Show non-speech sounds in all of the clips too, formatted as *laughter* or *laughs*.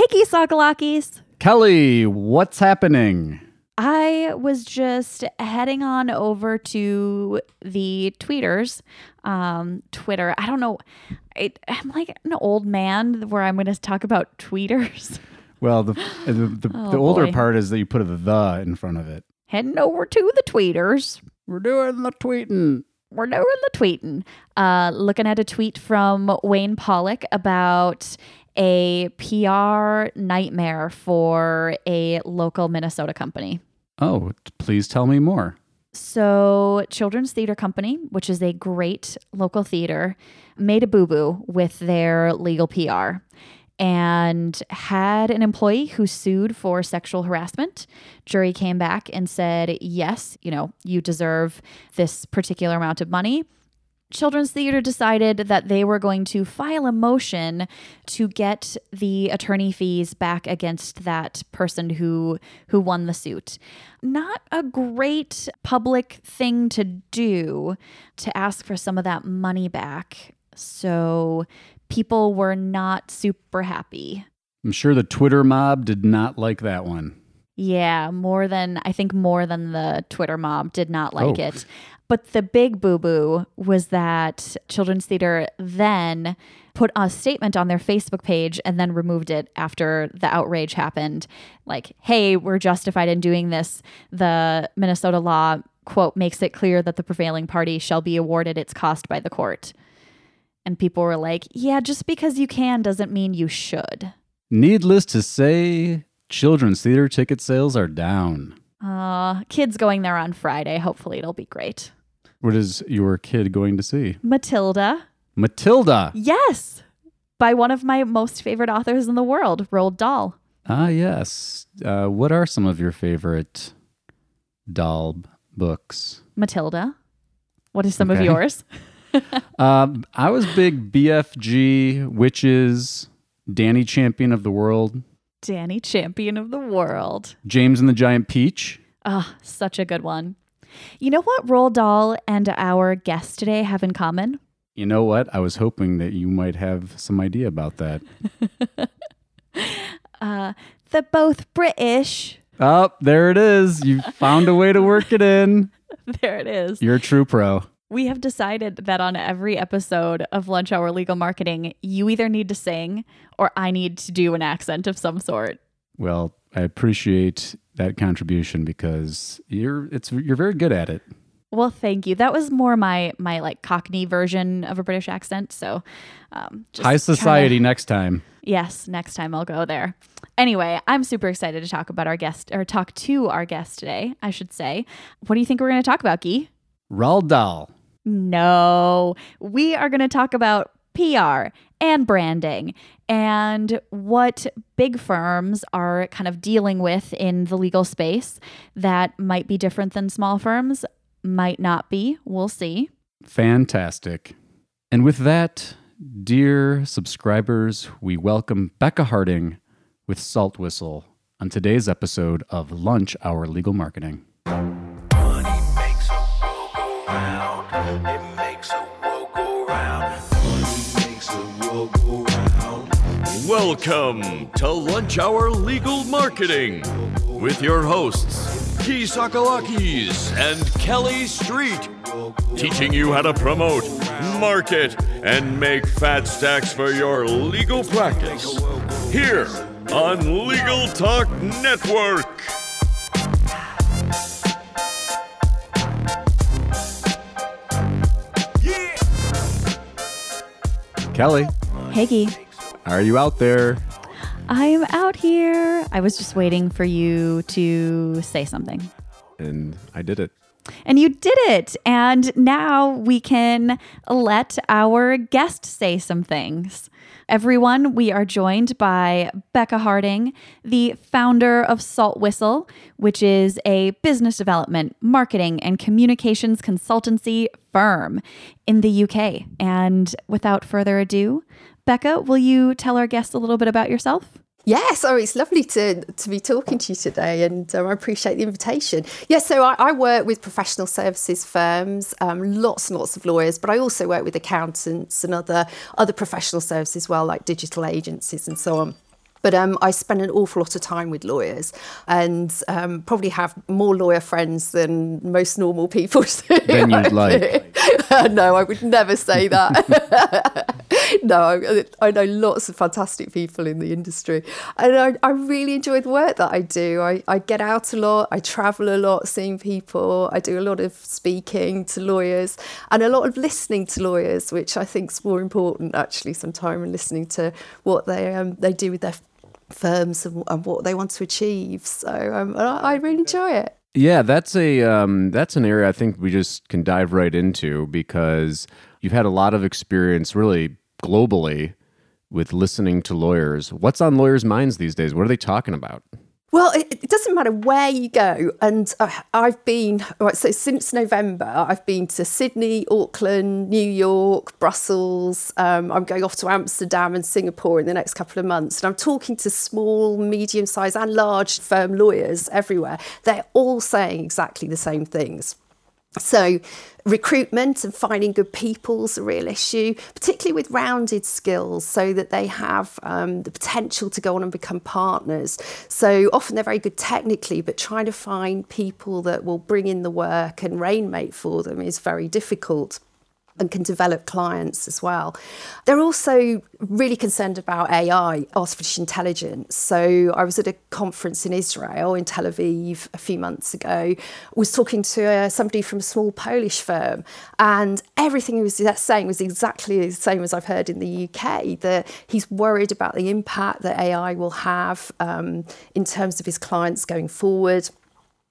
Hey, Tsakalakis. Kelly, what's happening? I was just heading on over to the tweeters, um, Twitter. I don't know. I, I'm like an old man where I'm going to talk about tweeters. *laughs* Well, the the, the, Oh, the older boy. part is that you put a the in front of it. Heading over to the tweeters. We're doing the tweeting. We're doing the tweeting. Uh, looking at a tweet from Wayne Pollock about a PR nightmare for a local Minnesota company. Oh, please tell me more. So, Children's Theater Company, which is a great local theater, made a boo boo with their legal PR and had an employee who sued for sexual harassment. Jury came back and said, yes, you know, you deserve this particular amount of money. Children's Theater decided that they were going to file a motion to get the attorney fees back against that person who who won the suit. Not a great public thing to do to ask for some of that money back. So people were not super happy. I'm sure the Twitter mob did not like that one. Yeah, more than I think more than the Twitter mob did not like Oh. it. But the big boo boo was that Children's Theater then put a statement on their Facebook page and then removed it after the outrage happened. Like, hey, we're justified in doing this. The Minnesota law, quote, makes it clear that the prevailing party shall be awarded its cost by the court. And people were like, yeah, just because you can doesn't mean you should. Needless to say, children's theater ticket sales are down. Uh, kids going there on Friday. Hopefully it'll be great. What is your kid going to see? Matilda. Matilda. Yes. By one of my most favorite authors in the world, Roald Dahl. Ah, yes. Uh, what are some of your favorite b- books? Matilda. What are some of yours? *laughs* Um, I was big BFG, Witches, Danny Champion of the World, Danny, Champion of the World. James and the Giant Peach. Ah, such a good one. You know what Roald Dahl and our guest today have in common? You know what? I was hoping that you might have some idea about that. *laughs* Uh, they're both British. Oh, there it is. You found a way to work it in. *laughs* there it is. You're a true pro. We have decided that on every episode of Lunch Hour Legal Marketing, you either need to sing or I need to do an accent of some sort. Well, I appreciate that contribution because you're it's you're very good at it. Well, thank you. That was more my my like Cockney version of a British accent. So, um, just High trying to- society next time. yes, next time I'll go there. Anyway, I'm super excited to talk about our guest or talk to our guest today. I should say. What do you think we're going to talk about, Guy? Roald Dahl. No, we are going to talk about PR and branding and what big firms are kind of dealing with in the legal space that might be different than small firms, might not be. We'll see. Fantastic. And with that, dear subscribers, we welcome Becca Harding with Saltwhistle on today's episode of Lunch Hour Legal Marketing. It makes a go. Money makes a go. Welcome to Lunch Hour Legal Marketing with your hosts, Guy Tsakalakis and Kelly Street, teaching you how to promote, market, and make fat stacks for your legal practice. Here on Legal Talk Network. Kelly, Guy. are you out there? I'm out here. I was just waiting for you to say something. And I did it. And you did it. And now we can let our guest say some things. Everyone, we are joined by Becca Harding, the founder of Saltwhistle, which is a business development, marketing, and communications consultancy firm in the UK. And without further ado, Becca, will you tell our guests a little bit about yourself? Yes, oh, it's lovely to, to be talking to you today, and um, I appreciate the invitation. Yes, so I, I work with professional services firms, um, lots and lots of lawyers, but I also work with accountants and other other professional services as well, like digital agencies and so on. But um, I spend an awful lot of time with lawyers and um, probably have more lawyer friends than most normal people. *laughs* Than you'd like. *laughs* no, I would never say that. *laughs* *laughs* no, I, I know lots of fantastic people in the industry. And I, I really enjoy the work that I do. I, I get out a lot, I travel a lot, seeing people, I do a lot of speaking to lawyers and a lot of listening to lawyers, which I think is more important actually sometimes, and listening to what they, um, they do with their firms and, and what they want to achieve. So um, I, I really enjoy it. Yeah, that's a um, that's an area I think we just can dive right into because you've had a lot of experience, really globally, with listening to lawyers. What's on lawyers' minds these days? What are they talking about? Well, it, it doesn't matter where you go. And uh, I've been, right, so since November, I've been to Sydney, Auckland, New York, Brussels. Um, I'm going off to Amsterdam and Singapore in the next couple of months. And I'm talking to small, medium sized, and large firm lawyers everywhere. They're all saying exactly the same things. So, recruitment and finding good people is a real issue, particularly with rounded skills, so that they have um, the potential to go on and become partners. So, often they're very good technically, but trying to find people that will bring in the work and rainmate for them is very difficult and can develop clients as well. They're also really concerned about AI, artificial intelligence. So I was at a conference in Israel, in Tel Aviv, a few months ago. Was talking to uh, somebody from a small Polish firm, and everything he was saying was exactly the same as I've heard in the UK. That he's worried about the impact that AI will have um, in terms of his clients going forward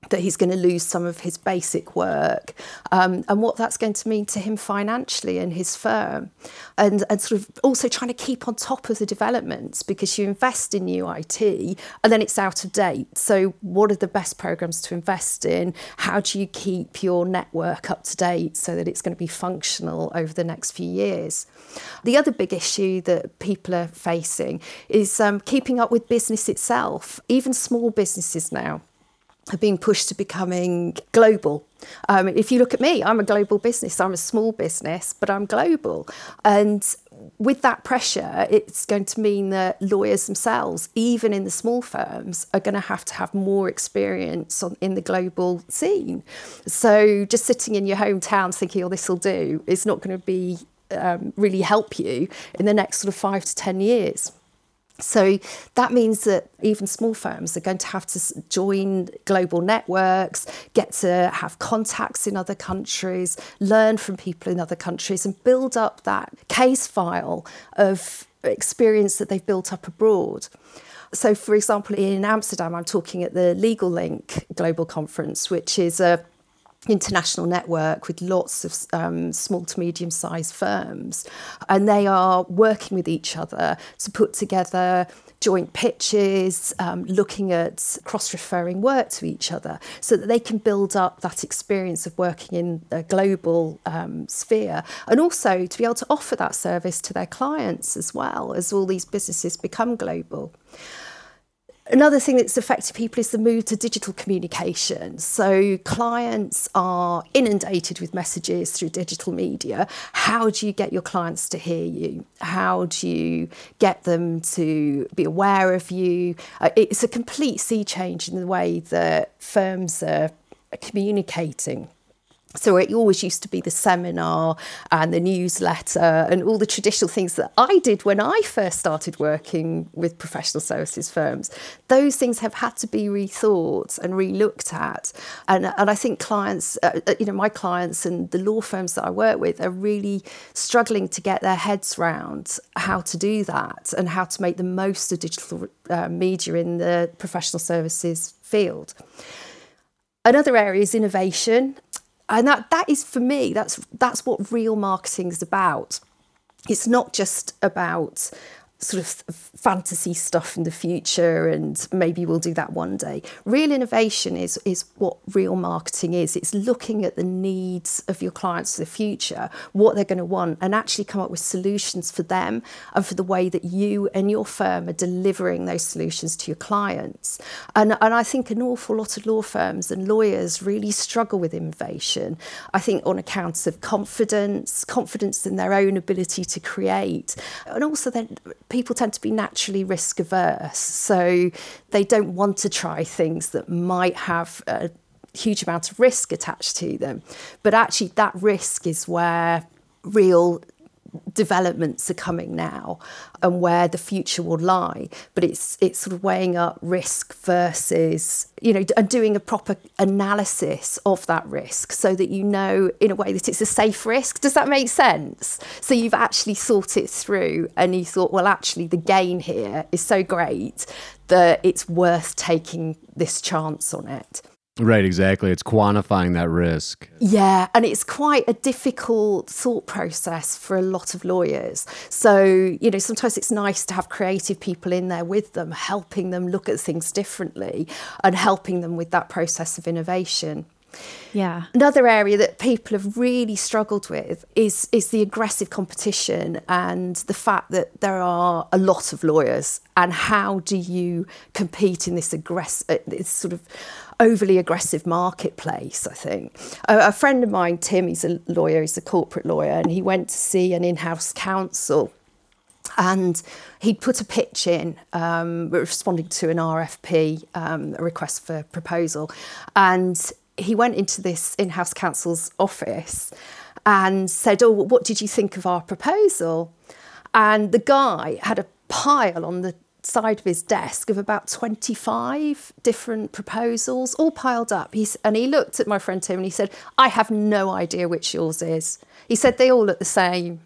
that he's going to lose some of his basic work um, and what that's going to mean to him financially and his firm. And, and sort of also trying to keep on top of the developments because you invest in new IT and then it's out of date. So what are the best programs to invest in? How do you keep your network up to date so that it's going to be functional over the next few years? The other big issue that people are facing is um, keeping up with business itself even small businesses now have been pushed to becoming global. Um, if you look at me, I'm a global business. I'm a small business, but I'm global. And with that pressure, it's going to mean that lawyers themselves, even in the small firms, are going to have to have more experience on, in the global scene. So just sitting in your hometown thinking, oh, this will do, is not going to be um, really help you in the next sort of five to 10 years. So that means that even small firms are going to have to join global networks, get to have contacts in other countries, learn from people in other countries, and build up that case file of experience that they've built up abroad. So, for example, in Amsterdam, I'm talking at the Legalink Global Conference, which is a international network with lots of um, small to medium sized firms. And they are working with each other to put together joint pitches, um, looking at cross referring work to each other so that they can build up that experience of working in a global um, sphere and also to be able to offer that service to their clients as well as all these businesses become global. Another thing that's affected people is the move to digital communication. So clients are inundated with messages through digital media. How do you get your clients to hear you? How do you get them to be aware of you? Uh, it's a complete sea change in the way that firms are communicating. So it always used to be the seminar and the newsletter and all the traditional things that I did when I first started working with professional services firms. Those things have had to be rethought and relooked at. And, and I think clients, uh, uh you know, my clients and the law firms that I work with are really struggling to get their heads around how to do that and how to make the most of digital uh, media in the professional services field. Another area is innovation and that that is for me that's that's what real marketing is about. It's not just about sort of fantasy stuff in the future and maybe we'll do that one day. Real innovation is is what real marketing is. It's looking at the needs of your clients for the future what they're going to want and actually come up with solutions for them and for the way that you and your firm are delivering those solutions to your clients. And and I think an awful lot of law firms and lawyers really struggle with innovation. I think on account of confidence confidence in their own ability to create and also then people tend to be naturally risk averse. So they don't want to try things that might have a huge amount of risk attached to them. But actually, that risk is where real developments are coming now and where the future will lie but it's it's sort of weighing up risk versus you know and doing a proper analysis of that risk so that you know in a way that it's a safe risk. Does that make sense? So you've actually thought it through and you thought well actually the gain here is so great that it's worth taking this chance on it Right, exactly. It's quantifying that risk. Yeah, and it's quite a difficult thought process for a lot of lawyers. So, you know, sometimes it's nice to have creative people in there with them, helping them look at things differently and helping them with that process of innovation. Yeah. Another area that people have really struggled with is is the aggressive competition and the fact that there are a lot of lawyers and how do you compete in this aggressive uh, this sort of overly aggressive marketplace I think a, a friend of mine Tim he's a lawyer he's a corporate lawyer and he went to see an in-house counsel and he'd put a pitch in um, responding to an RFP, um, a request for proposal, and he went into this in-house counsel's office and said, "Oh, what did you think of our proposal?" And the guy had a pile on the side of his desk of about 25 different proposals all piled up. He's, and he looked at my friend tim and he said i have no idea which yours is. He said they all look the same.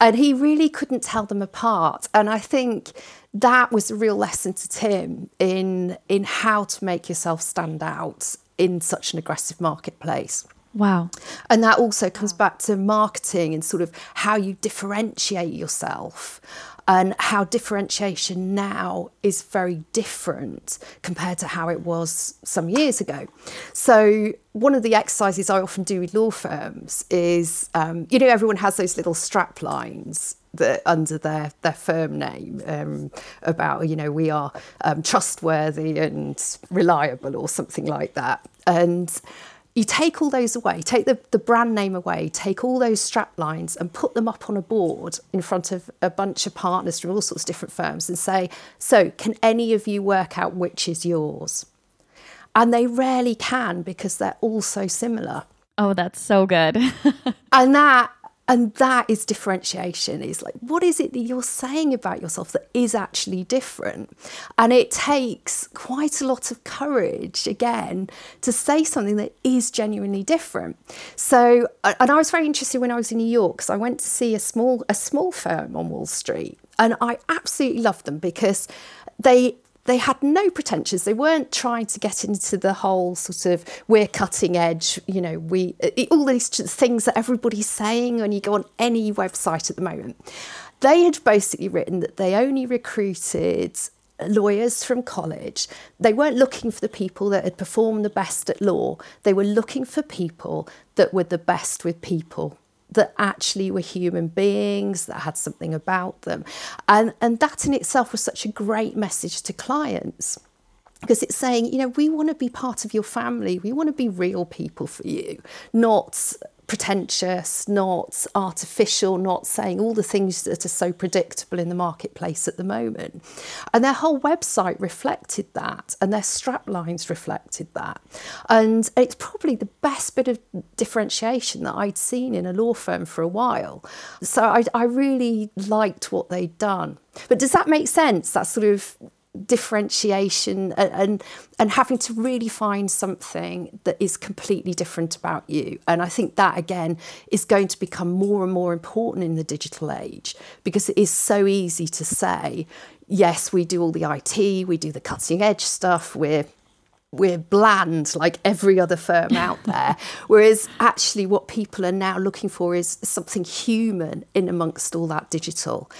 And he really couldn't tell them apart. And i think that was a real lesson to tim in in how to make yourself stand out in such an aggressive marketplace. Wow. and that also comes back to marketing and sort of how you differentiate yourself and how differentiation now is very different compared to how it was some years ago. So, one of the exercises I often do with law firms is um, you know, everyone has those little strap lines that under their their firm name um, about you know we are um, trustworthy and reliable or something like that and you take all those away take the, the brand name away take all those strap lines and put them up on a board in front of a bunch of partners from all sorts of different firms and say so can any of you work out which is yours and they rarely can because they're all so similar Oh, that's so good. *laughs* and that and that is differentiation. Is like what is it that you're saying about yourself that is actually different? And it takes quite a lot of courage again to say something that is genuinely different. So and i was very interested when i was in new york because i went to see a small a small firm on wall street. And i absolutely loved them because they they had no pretensions. They weren't trying to get into the whole sort of we're cutting edge, you know, we uh, all these things that everybody's saying when you go on any website at the moment. They had basically written that they only recruited lawyers from college. They weren't looking for the people that had performed the best at law. They were looking for people that were the best with people that actually were human beings that had something about them. And and that in itself was such a great message to clients because it's saying you know we want to be part of your family. We want to be real people for you not pretentious not artificial not saying all the things that are so predictable in the marketplace at the moment. And their whole website reflected that and their strap lines reflected that. And it's probably the best bit of differentiation that I'd seen in a law firm for a while. So I, I really liked what they'd done. But does that make sense? That sort of differentiation and, and and having to really find something that is completely different about you and i think that again is going to become more and more important in the digital age because it is so easy to say yes we do all the IT we do the cutting edge stuff we're we're bland like every other firm out *laughs* there. Whereas actually, what people are now looking for is something human in amongst all that digital.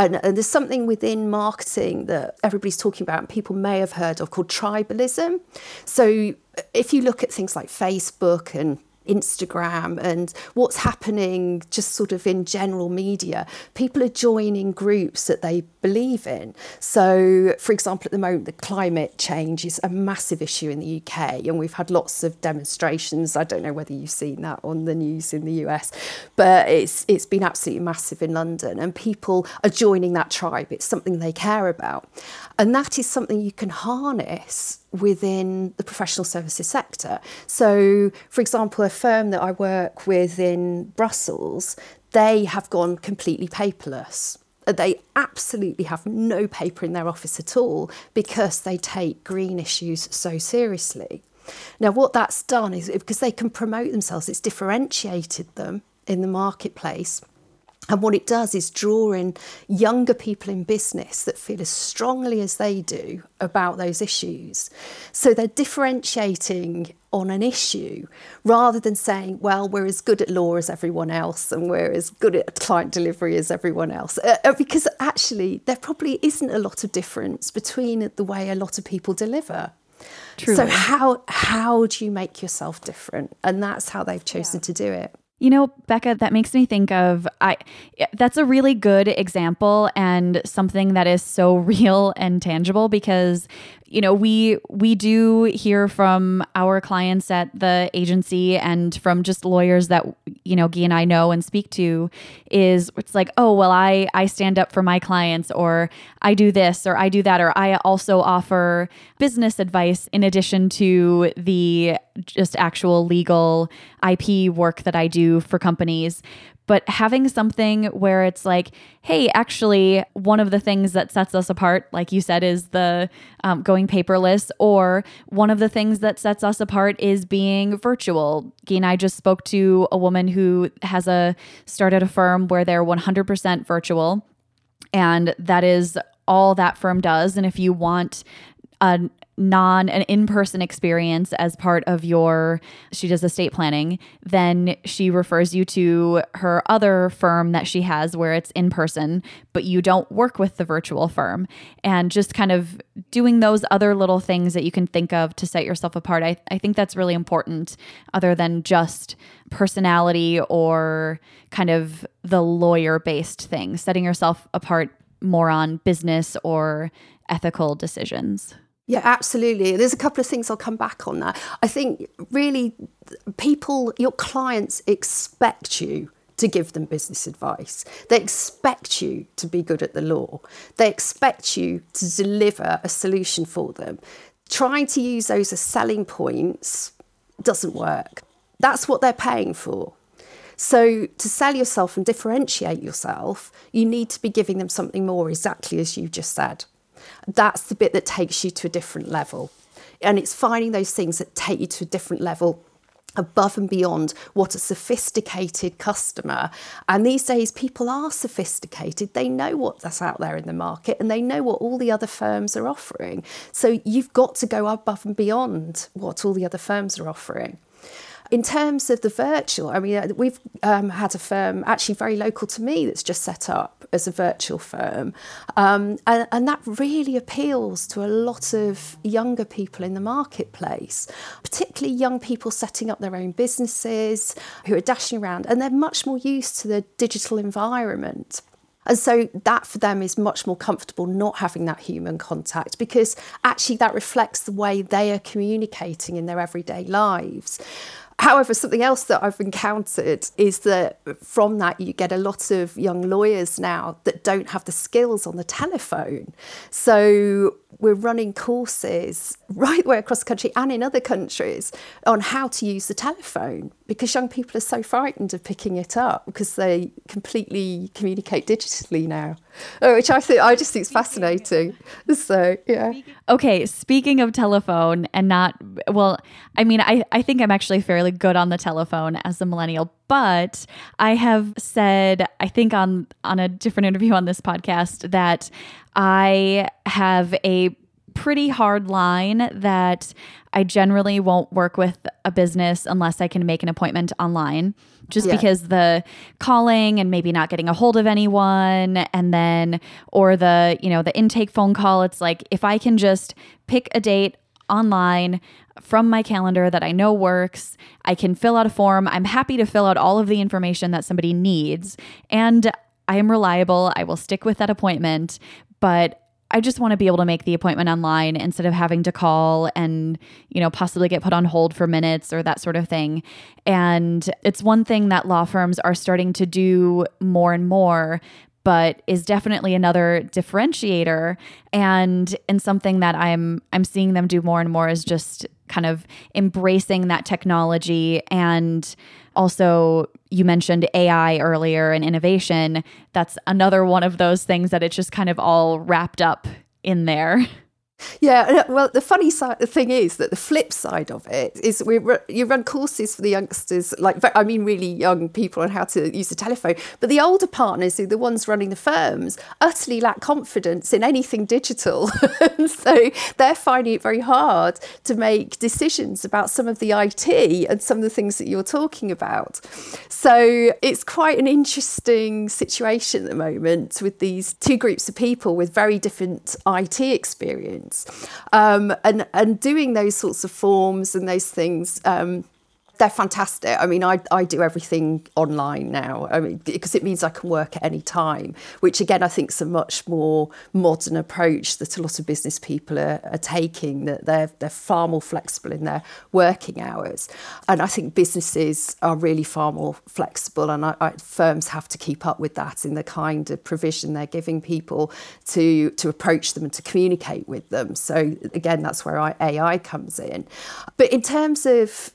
And, and there's something within marketing that everybody's talking about, and people may have heard of called tribalism. So if you look at things like Facebook and Instagram and what's happening just sort of in general media. People are joining groups that they believe in. So, for example, at the moment, the climate change is a massive issue in the UK, and we've had lots of demonstrations. I don't know whether you've seen that on the news in the US, but it's it's been absolutely massive in London, and people are joining that tribe. It's something they care about, and that is something you can harness within the professional services sector. So, for example, a firm that I work with in Brussels, they have gone completely paperless. Uh, they absolutely have no paper in their office at all because they take green issues so seriously. Now, what that's done is because they can promote themselves, it's differentiated them in the marketplace. And what it does is draw in younger people in business that feel as strongly as they do about those issues. So they're differentiating on an issue rather than saying, well, we're as good at law as everyone else and we're as good at client delivery as everyone else. Uh, uh, because actually, there probably isn't a lot of difference between the way a lot of people deliver. Truly. So how how do you make yourself different? And that's how they've chosen to do it. You know, Becca, that makes me think of I that's a really good example and something that is so *laughs* real and tangible because you know, we we do hear from our clients at the agency and from just lawyers that you know Guy and I know and speak to is it's like, "Oh, well I I stand up for my clients or I do this or I do that or I also offer business advice in addition to the just actual legal IP work that I do for companies." But having something where it's like, hey, actually, one of the things that sets us apart, like you said, is the um, going paperless, or one of the things that sets us apart is being virtual. Guy and I just spoke to a woman who has a started a firm where they're 100% virtual, and that is all that firm does. And if you want a non an in-person experience as part of your she does estate planning then she refers you to her other firm that she has where it's in person but you don't work with the virtual firm. And just kind of doing those other little things that you can think of to set yourself apart i, I think that's really important other than just personality or kind of the lawyer based thing setting yourself apart more on business or ethical decisions Yeah, absolutely. There's a couple of things I'll come back on that. I think really people, your clients expect you to give them business advice. They expect you to be good at the law. They expect you to deliver a solution for them. Trying to use those as selling points doesn't work. That's what they're paying for. So, to sell yourself and differentiate yourself, you need to be giving them something more, exactly as you just said. That's the bit that takes you to a different level. And it's finding those things that take you to a different level above and beyond what a sophisticated customer and these days people are sophisticated. They know what that's out there in the market and they know what all the other firms are offering. So you've got to go above and beyond what all the other firms are offering in terms of the virtual, I mean, uh, we've um, had a firm actually very local to me that's just set up as a virtual firm. Um, and, and that really appeals to a lot of younger people in the marketplace, particularly young people setting up their own businesses who are dashing around and they're much more used to the digital environment. And so that for them is much more comfortable not having that human contact because actually that reflects the way they are communicating in their everyday lives. However, something else that I've encountered is that from that you get a lot of young lawyers now that don't have the skills on the telephone. So we're running courses right the way across the country and in other countries on how to use the telephone because young people are so frightened of picking it up because they completely communicate digitally now, uh, which I think I just think is fascinating. So yeah. Okay, speaking of telephone and not well, I mean, I, I think I'm actually fairly good on the telephone as a millennial, but I have said, I think on on a different interview on this podcast that I have a pretty hard line that I generally won't work with a business unless I can make an appointment online. Just Yeah. because the calling and maybe not getting a hold of anyone and then or the, you know, the intake phone call, it's like if I can just pick a date online from my calendar that I know works, I can fill out a form. I'm happy to fill out all of the information that somebody needs and I am reliable. I will stick with that appointment. but I just want to be able to make the appointment online instead of having to call and, you know, possibly get put on hold for minutes or that sort of thing. And it's one thing that law firms are starting to do more and more, but is definitely another differentiator and and something that I'm I'm seeing them do more and more is just kind of embracing that technology and also you mentioned AI earlier and innovation. That's another one of those things that it's just kind of all wrapped up in there. *laughs* Yeah, uh, well, the funny side, the thing is that the flip side of it is we you run courses for the youngsters, like I mean, really young people on how to use the telephone. But the older partners, who are the ones running the firms, utterly lack confidence in anything digital, *laughs* and so they're finding it very hard to make decisions about some of the IT and some of the things that you're talking about. So it's quite an interesting situation at the moment with these two groups of people with very different IT experience um, and and doing those sorts of forms and those things. Um, they're fantastic. I mean, I, I do everything online now. I mean, because it means I can work at any time, which again I think is a much more modern approach that a lot of business people are, are taking. That they're they're far more flexible in their working hours, and I think businesses are really far more flexible, and I, I, firms have to keep up with that in the kind of provision they're giving people to to approach them and to communicate with them. So again, that's where AI comes in. But in terms of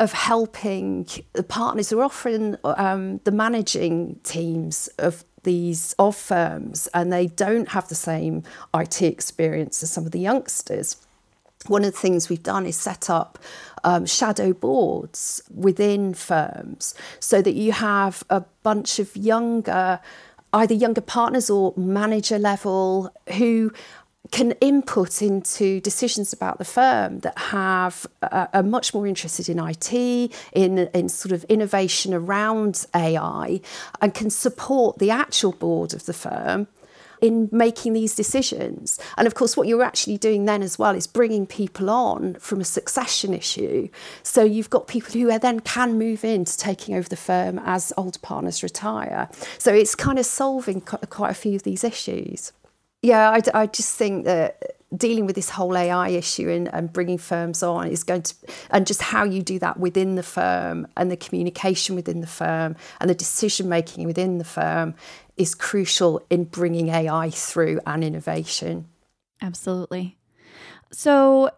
of helping the partners who are often um, the managing teams of these of firms and they don't have the same IT experience as some of the youngsters. One of the things we've done is set up um, shadow boards within firms so that you have a bunch of younger, either younger partners or manager level, who can input into decisions about the firm that have uh, are much more interested in IT, in in sort of innovation around AI, and can support the actual board of the firm in making these decisions. And of course, what you're actually doing then as well is bringing people on from a succession issue. So you've got people who then can move into taking over the firm as old partners retire. So it's kind of solving quite a few of these issues. Yeah, I, I just think that dealing with this whole AI issue and, and bringing firms on is going to, and just how you do that within the firm and the communication within the firm and the decision making within the firm is crucial in bringing AI through and innovation. Absolutely. So,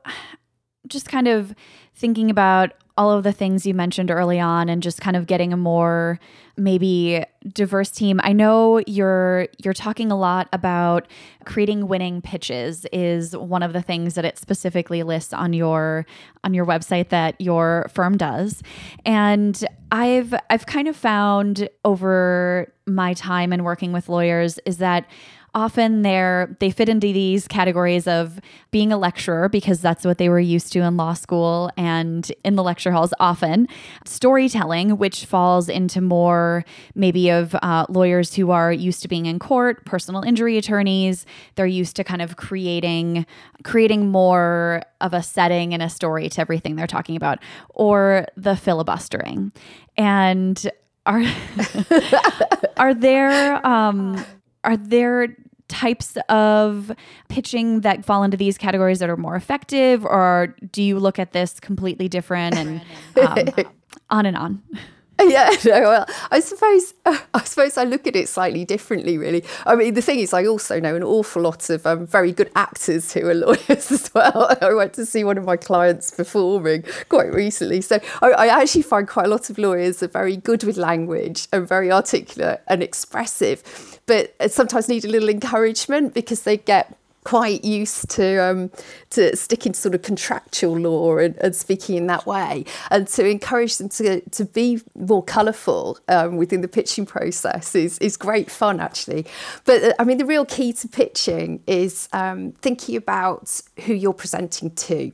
just kind of thinking about all of the things you mentioned early on and just kind of getting a more maybe diverse team. I know you're you're talking a lot about creating winning pitches is one of the things that it specifically lists on your on your website that your firm does. And I've I've kind of found over my time and working with lawyers is that often they're they fit into these categories of being a lecturer because that's what they were used to in law school and in the lecture halls often. Storytelling which falls into more maybe of uh, lawyers who are used to being in court personal injury attorneys. They're used to kind of creating creating more of a setting and a story to everything they're talking about or the filibustering. And are *laughs* are there um are there types of pitching that fall into these categories that are more effective or do you look at this completely different and *laughs* um, on and on *laughs* yeah *laughs* no, well i suppose uh, *laughs* i suppose i look at it slightly differently really. I mean the thing is i also know an awful lot of um, very good actors who are lawyers as well. I went to see one of my clients performing quite recently. So I, I actually find quite a lot of lawyers are very good with language and very articulate and expressive but sometimes need a little encouragement because they get quite used to um, to sticking to sort of contractual law and, and, speaking in that way, and to encourage them to to be more colourful um, within the pitching process is is great fun actually. But uh, I mean, the real key to pitching is um, thinking about who you're presenting to.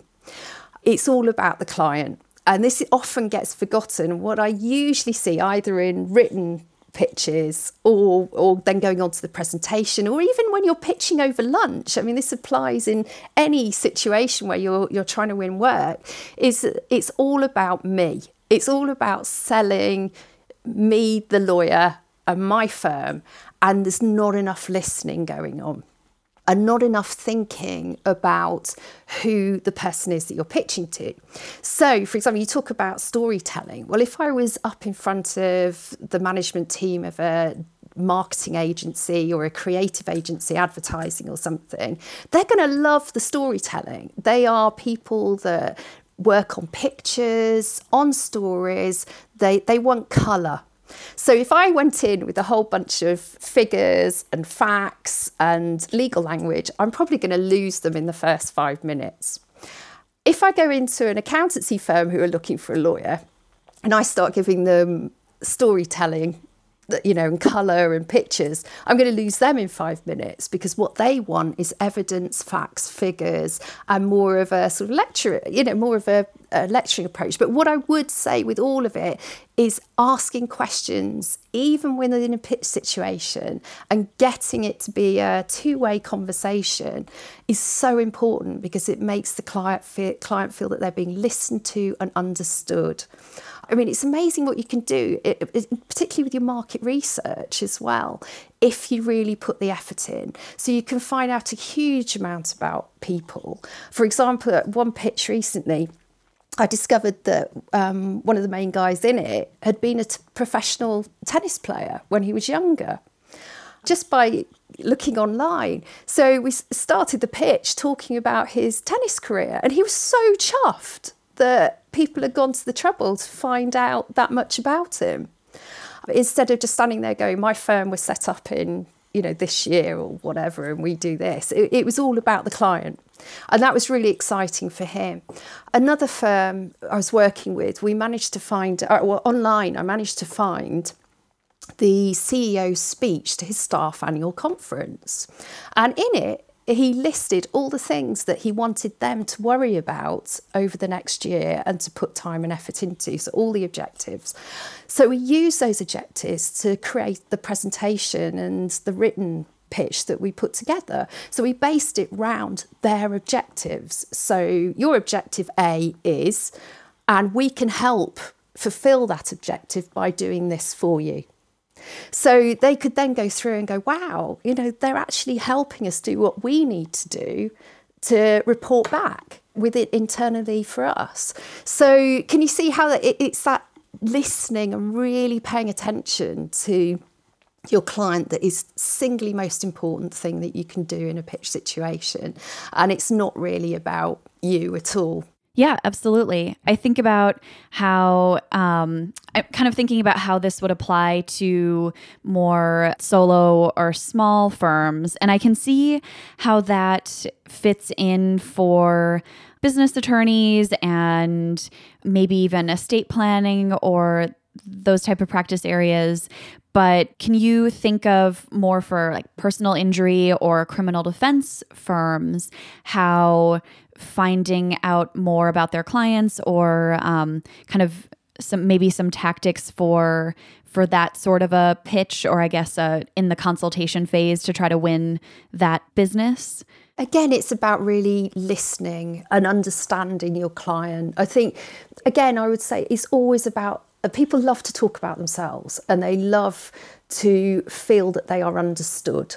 It's all about the client. And this often gets forgotten. What I usually see, either in written pitches or or then going on to the presentation or even when you're pitching over lunch. I mean this applies in any situation where you're you're trying to win work. Is it's all about me. It's all about selling me the lawyer and my firm and there's not enough listening going on and not enough thinking about who the person is that you're pitching to. So, for example, you talk about storytelling. Well, if I was up in front of the management team of a marketing agency or a creative agency advertising or something they're going to love the storytelling they are people that work on pictures on stories they they want color so if I went in with a whole bunch of figures and facts and legal language, I'm probably going to lose them in the first five minutes. If I go into an accountancy firm who are looking for a lawyer and I start giving them storytelling you know, and colour and pictures, I'm going to lose them in five minutes because what they want is evidence, facts, figures, and more of a sort of lecture, you know, more of a, a lecturing approach. But what I would say with all of it is asking questions, even when they're in a pitch situation, and getting it to be a two-way conversation is so important because it makes the client feel, client feel that they're being listened to and understood. I mean, it's amazing what you can do, it, it, particularly with your market research as well, if you really put the effort in. So you can find out a huge amount about people. For example, at one pitch recently, I discovered that um, one of the main guys in it had been a t- professional tennis player when he was younger, just by looking online. So we started the pitch talking about his tennis career, and he was so chuffed that people had gone to the trouble to find out that much about him. Instead of just standing there going, my firm was set up in, you know, this year or whatever, and we do this. It, it was all about the client. And that was really exciting for him. Another firm I was working with, we managed to find, uh, well, online, I managed to find the CEO's speech to his staff annual conference. And in it, he listed all the things that he wanted them to worry about over the next year and to put time and effort into. So, all the objectives. So, we use those objectives to create the presentation and the written pitch that we put together. So, we based it round their objectives. So, your objective A is, and we can help fulfill that objective by doing this for you. So they could then go through and go, wow, you know, they're actually helping us do what we need to do to report back with it internally for us. So can you see how it's that listening and really paying attention to your client that is singly most important thing that you can do in a pitch situation and it's not really about you at all yeah, absolutely. I think about how um, I'm kind of thinking about how this would apply to more solo or small firms. And I can see how that fits in for business attorneys and maybe even estate planning or those type of practice areas but can you think of more for like personal injury or criminal defense firms how finding out more about their clients or um, kind of some maybe some tactics for for that sort of a pitch or i guess in the consultation phase to try to win that business? Again it's about really listening and understanding your client. I think again i would say it's always about uh, people love to talk about themselves and they love to feel that they are understood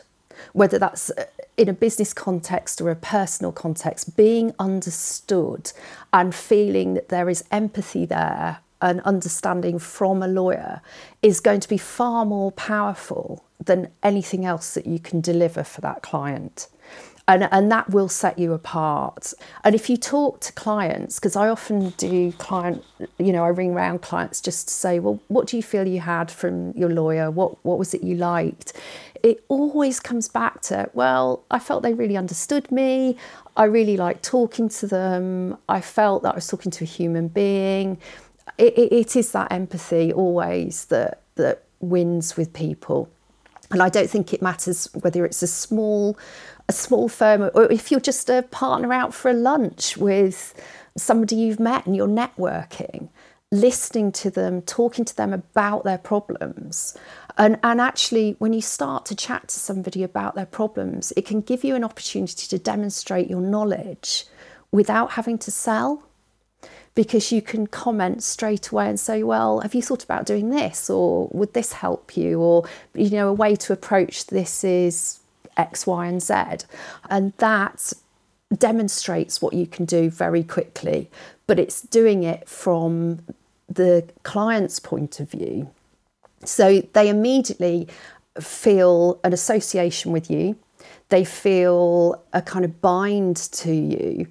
whether that's uh, in a business context or a personal context, being understood and feeling that there is empathy there and understanding from a lawyer is going to be far more powerful than anything else that you can deliver for that client. And, and that will set you apart. And if you talk to clients, because I often do client, you know, I ring around clients just to say, well, what do you feel you had from your lawyer? What what was it you liked? It always comes back to, well, I felt they really understood me. I really liked talking to them. I felt that I was talking to a human being. It, it, it is that empathy always that, that wins with people. And I don't think it matters whether it's a small, a small firm or if you're just a partner out for a lunch with somebody you've met and you're networking listening to them, talking to them about their problems. And, and actually, when you start to chat to somebody about their problems, it can give you an opportunity to demonstrate your knowledge without having to sell. Because you can comment straight away and say, Well, have you thought about doing this? Or would this help you? Or, you know, a way to approach this is X, Y, and Z. And that demonstrates what you can do very quickly, but it's doing it from the client's point of view. So they immediately feel an association with you. They feel a kind of bind to you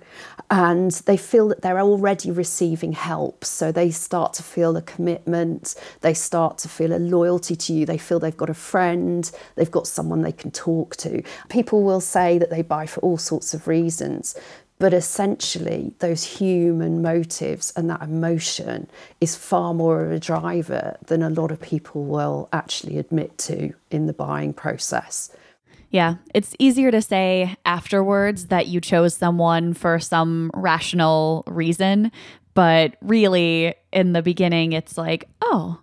and they feel that they're already receiving help. So they start to feel a commitment, they start to feel a loyalty to you, they feel they've got a friend, they've got someone they can talk to. People will say that they buy for all sorts of reasons, but essentially, those human motives and that emotion is far more of a driver than a lot of people will actually admit to in the buying process. Yeah, it's easier to say afterwards that you chose someone for some rational reason, but really in the beginning, it's like, oh,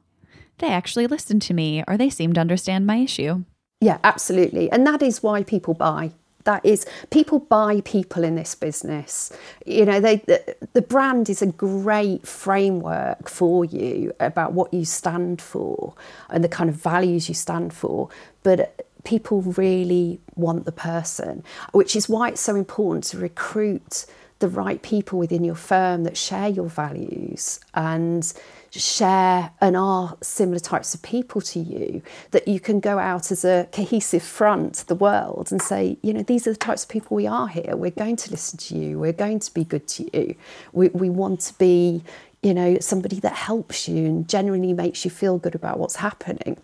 they actually listened to me or they seem to understand my issue. Yeah, absolutely. And that is why people buy. That is, people buy people in this business. You know, they the, the brand is a great framework for you about what you stand for and the kind of values you stand for. But people really want the person, which is why it's so important to recruit the right people within your firm that share your values and share and are similar types of people to you that you can go out as a cohesive front to the world and say you know these are the types of people we are here. We're going to listen to you. We're going to be good to you. We, we want to be you know somebody that helps you and genuinely makes you feel good about what's happening.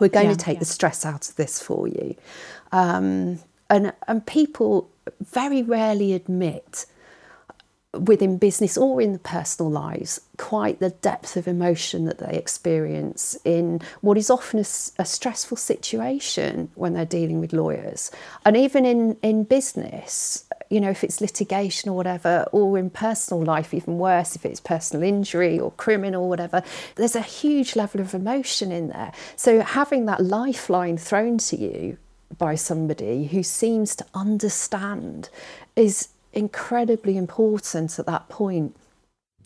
We're going Yeah, to take yeah. the stress out of this for you. Um, and, and people very rarely admit within business or in the personal lives quite the depth of emotion that they experience in what is often a stressful situation when they're dealing with lawyers. And even in in business you know if it's litigation or whatever or in personal life even worse if it's personal injury or criminal or whatever there's a huge level of emotion in there. So having that lifeline thrown to you by somebody who seems to understand is incredibly important at that point.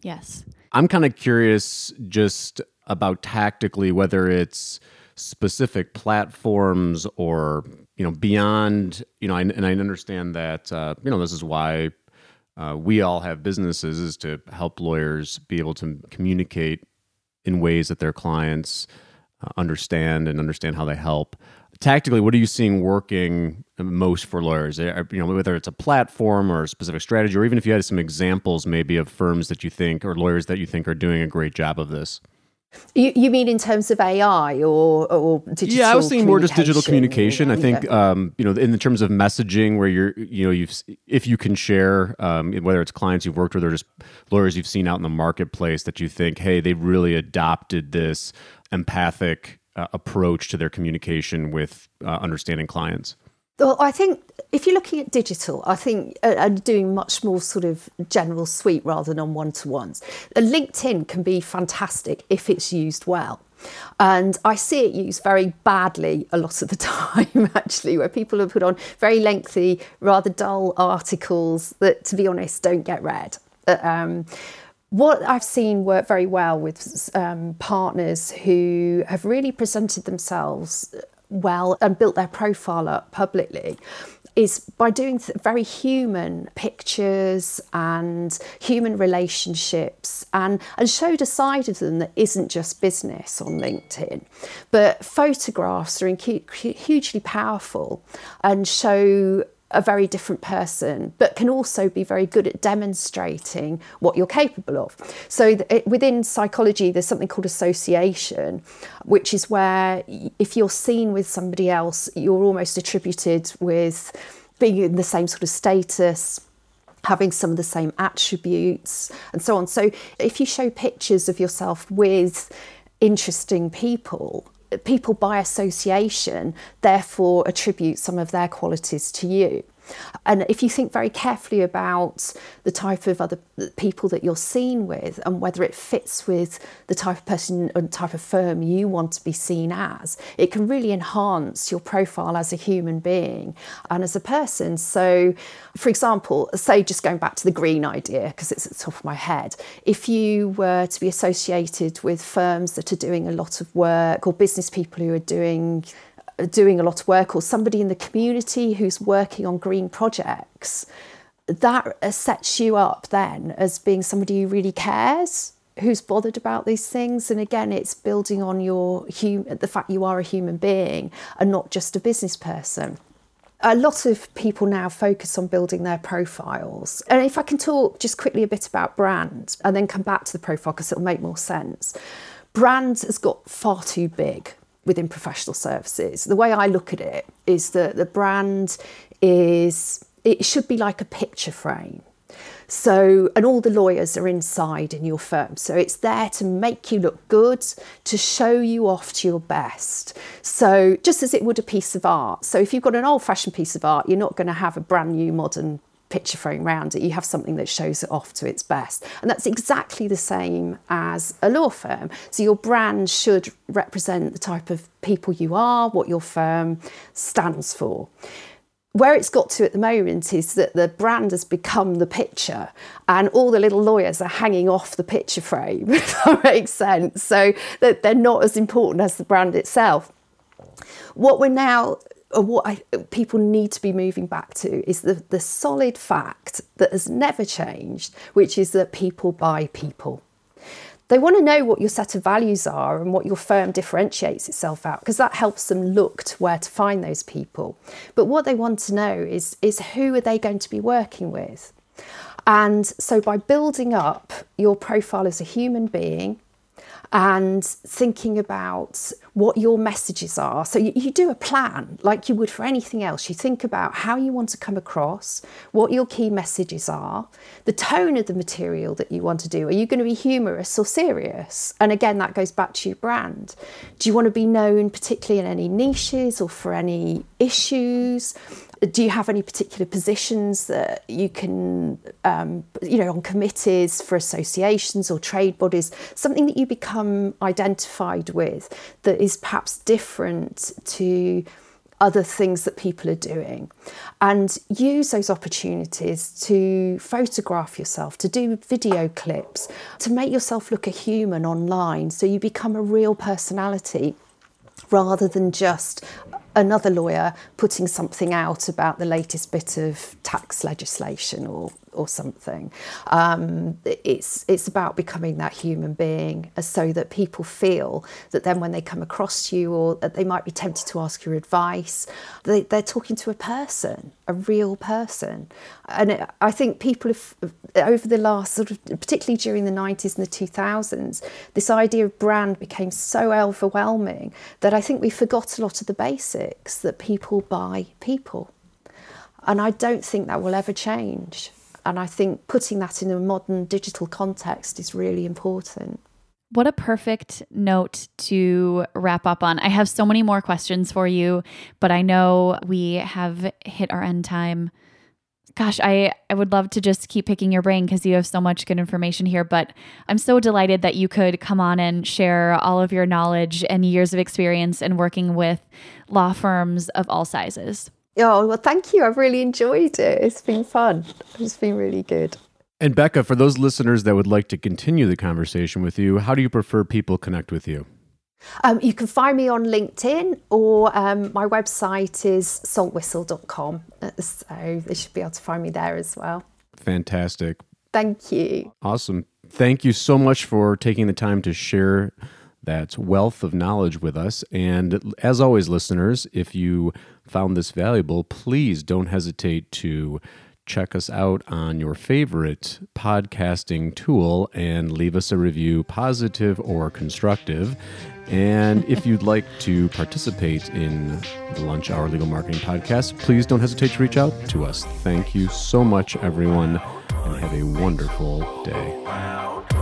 Yes. I'm kind of curious just about tactically whether it's specific platforms or you know beyond you know I, and I understand that uh, you know this is why uh, we all have businesses is to help lawyers be able to communicate in ways that their clients uh, understand and understand how they help. Tactically, what are you seeing working most for lawyers? Uh, You know, whether it's a platform or a specific strategy, or even if you had some examples maybe of firms that you think or lawyers that you think are doing a great job of this. You, you mean in terms of AI or, or digital? yeah, I was thinking more just digital communication. I think, Yeah. um, you know, in the terms of messaging, where you're, you know, you've if you can share, um, whether it's clients you've worked with or just lawyers you've seen out in the marketplace that you think, hey, they really adopted this empathic uh, approach to their communication with uh, understanding clients. Well, I think if you're looking at digital, I think uh, and doing much more sort of general suite rather than on one to ones. LinkedIn can be fantastic if it's used well. And I see it used very badly a lot of the *laughs* time, actually, where people have put on very lengthy, rather dull articles that, to be honest, don't get read. Uh, Um, what I've seen work very well with um, partners who have really presented themselves well and built their profile up publicly is by doing very human pictures and human relationships and, and showed a side of them that isn't just business on LinkedIn. But photographs are hugely powerful and show a very different person, but can also be very good at demonstrating what you're capable of. So, th- within psychology, there's something called association, which is where if you're seen with somebody else, you're almost attributed with being in the same sort of status, having some of the same attributes and so on. So if you show pictures of yourself with interesting people, people by association therefore attribute some of their qualities to you. And if you think very carefully about the type of other people that you're seen with and whether it fits with the type of person and type of firm you want to be seen as, it can really enhance your profile as a human being and as a person. So, for example, say just going back to the green idea, because it's at the top of my head, if you were to be associated with firms that are doing a lot of work or business people who are doing doing a lot of work or somebody in the community who's working on green projects, that uh, sets you up then as being somebody who really cares, who's bothered about these things. And again, it's building on your hum- the fact you are a human being and not just a business person. A lot of people now focus on building their profiles. And if I can talk just quickly a bit about brand and then come back to the profile because it'll make more sense. Brand has got far too big within professional services. The way I look at it is that the brand is, it should be like a picture frame. So, and all the lawyers are inside in your firm. So it's there to make you look good, to show you off to your best. So, just as it would a piece of art. So, if you've got an old fashioned piece of art, you're not going to have a brand new modern picture frame around it. You have something that shows it off to its best. And that's exactly the same as a law firm. So, your brand should represent the type of people you are, what your firm stands for where it's got to at the moment is that the brand has become the picture and all the little lawyers are hanging off the picture frame, *laughs* if that makes sense. So that they're not as important as the brand itself. What we're now, Uh, what I, uh, people need to be moving back to is the, the solid fact that has never changed, which is that people buy people. They want to know what your set of values are and what your firm differentiates itself out because that helps them look to where to find those people. But what they want to know is, is who are they going to be working with? And so by building up your profile as a human being, and thinking about what your messages are. So you, you, do a plan like you would for anything else. You think about how you want to come across, what your key messages are, the tone of the material that you want to do. Are you going to be humorous or serious? And again, that goes back to your brand. Do you want to be known particularly in any niches or for any issues? Do you have any particular positions that you can, um, you know, on committees for associations or trade bodies, something that you become identified with that is perhaps different to other things that people are doing? And use those opportunities to photograph yourself, to do video clips, to make yourself look a human online so you become a real personality rather than just another lawyer putting something out about the latest bit of tax legislation or or something. Um, it's it's about becoming that human being, uh, so that people feel that then when they come across you, or that they might be tempted to ask your advice, they, they're talking to a person, a real person. And it, I think people have over the last sort of, particularly during the nineties and the two thousands, this idea of brand became so overwhelming that I think we forgot a lot of the basics that people buy people. And I don't think that will ever change. And I think putting that in a modern digital context is really important. What a perfect note to wrap up on. I have so many more questions for you, but I know we have hit our end time. Gosh, I, I would love to just keep picking your brain because you have so much good information here. But I'm so delighted that you could come on and share all of your knowledge and years of experience in working with law firms of all sizes. Oh, well, thank you. I've really enjoyed it. It's been fun. It's been really good. And Becca, for those listeners that would like to continue the conversation with you, how do you prefer people connect with you? Um, you can find me on LinkedIn or um, my website is saltwhistle.com. Uh, so they should be able to find me there as well. Fantastic. Thank you. Awesome. Thank you so much for taking the time to share that wealth of knowledge with us. And as always, listeners, if you found this valuable, please don't hesitate to check us out on your favorite podcasting tool and leave us a review, positive or constructive. And if you'd like to participate in the Lunch Hour Legal Marketing Podcast, please don't hesitate to reach out to us. Thank you so much, everyone, and have a wonderful day.